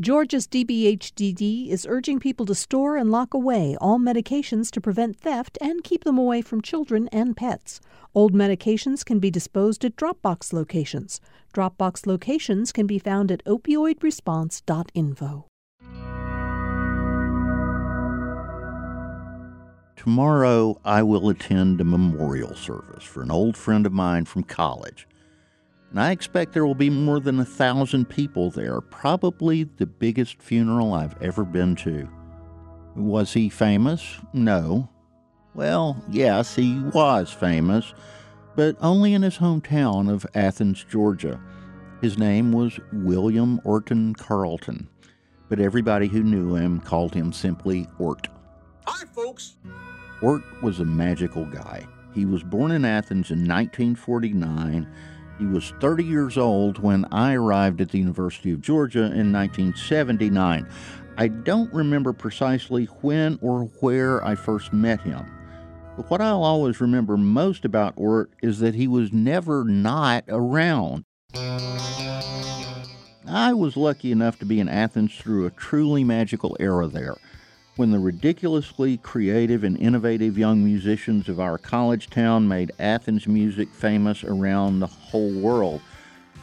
Georgia's DBHDD is urging people to store and lock away all medications to prevent theft and keep them away from children and pets. Old medications can be disposed at Dropbox locations. Dropbox locations can be found at opioidresponse.info. Tomorrow, I will attend a memorial service for an old friend of mine from college and I expect there will be more than a thousand people there, probably the biggest funeral I've ever been to. Was he famous? No. Well, yes, he was famous, but only in his hometown of Athens, Georgia. His name was William Orten Carlton, but everybody who knew him called him simply Ort. Hi, folks. Ort was a magical guy. He was born in Athens in 1949 he was 30 years old when I arrived at the University of Georgia in 1979. I don't remember precisely when or where I first met him. But what I'll always remember most about Ort is that he was never not around. I was lucky enough to be in Athens through a truly magical era there when the ridiculously creative and innovative young musicians of our college town made Athens music famous around the whole world.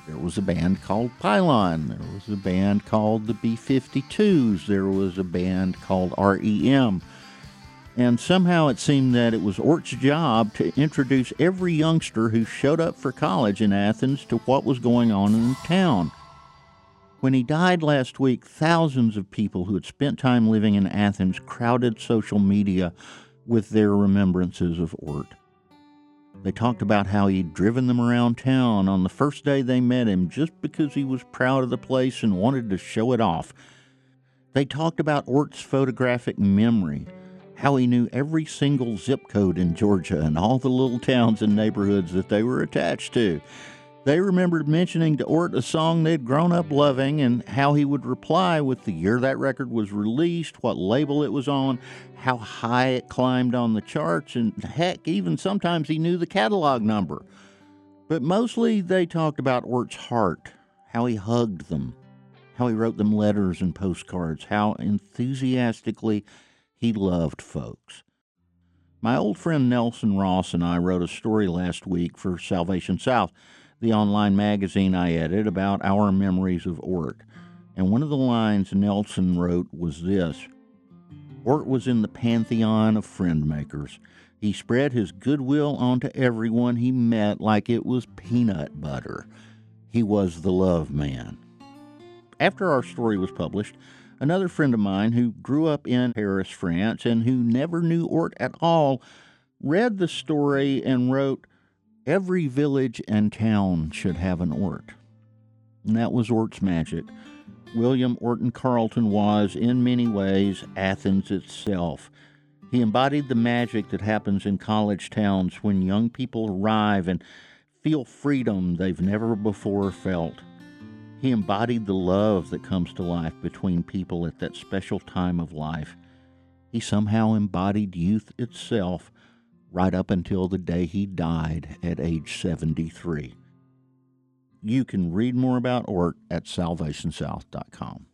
There was a band called Pylon. There was a band called the B 52s. There was a band called REM. And somehow it seemed that it was Ort's job to introduce every youngster who showed up for college in Athens to what was going on in the town. When he died last week, thousands of people who had spent time living in Athens crowded social media with their remembrances of Ort. They talked about how he'd driven them around town on the first day they met him just because he was proud of the place and wanted to show it off. They talked about Ort's photographic memory, how he knew every single zip code in Georgia and all the little towns and neighborhoods that they were attached to. They remembered mentioning to Ort a song they'd grown up loving and how he would reply with the year that record was released, what label it was on, how high it climbed on the charts, and heck, even sometimes he knew the catalog number. But mostly they talked about Ort's heart, how he hugged them, how he wrote them letters and postcards, how enthusiastically he loved folks. My old friend Nelson Ross and I wrote a story last week for Salvation South the online magazine I edit about our memories of Ort. And one of the lines Nelson wrote was this Ort was in the pantheon of friend makers. He spread his goodwill onto everyone he met like it was peanut butter. He was the love man. After our story was published, another friend of mine who grew up in Paris, France, and who never knew Ort at all read the story and wrote, Every village and town should have an Ort. And that was Ort's magic. William Orten Carlton was, in many ways, Athens itself. He embodied the magic that happens in college towns when young people arrive and feel freedom they've never before felt. He embodied the love that comes to life between people at that special time of life. He somehow embodied youth itself right up until the day he died at age 73. You can read more about Ort at salvationsouth.com.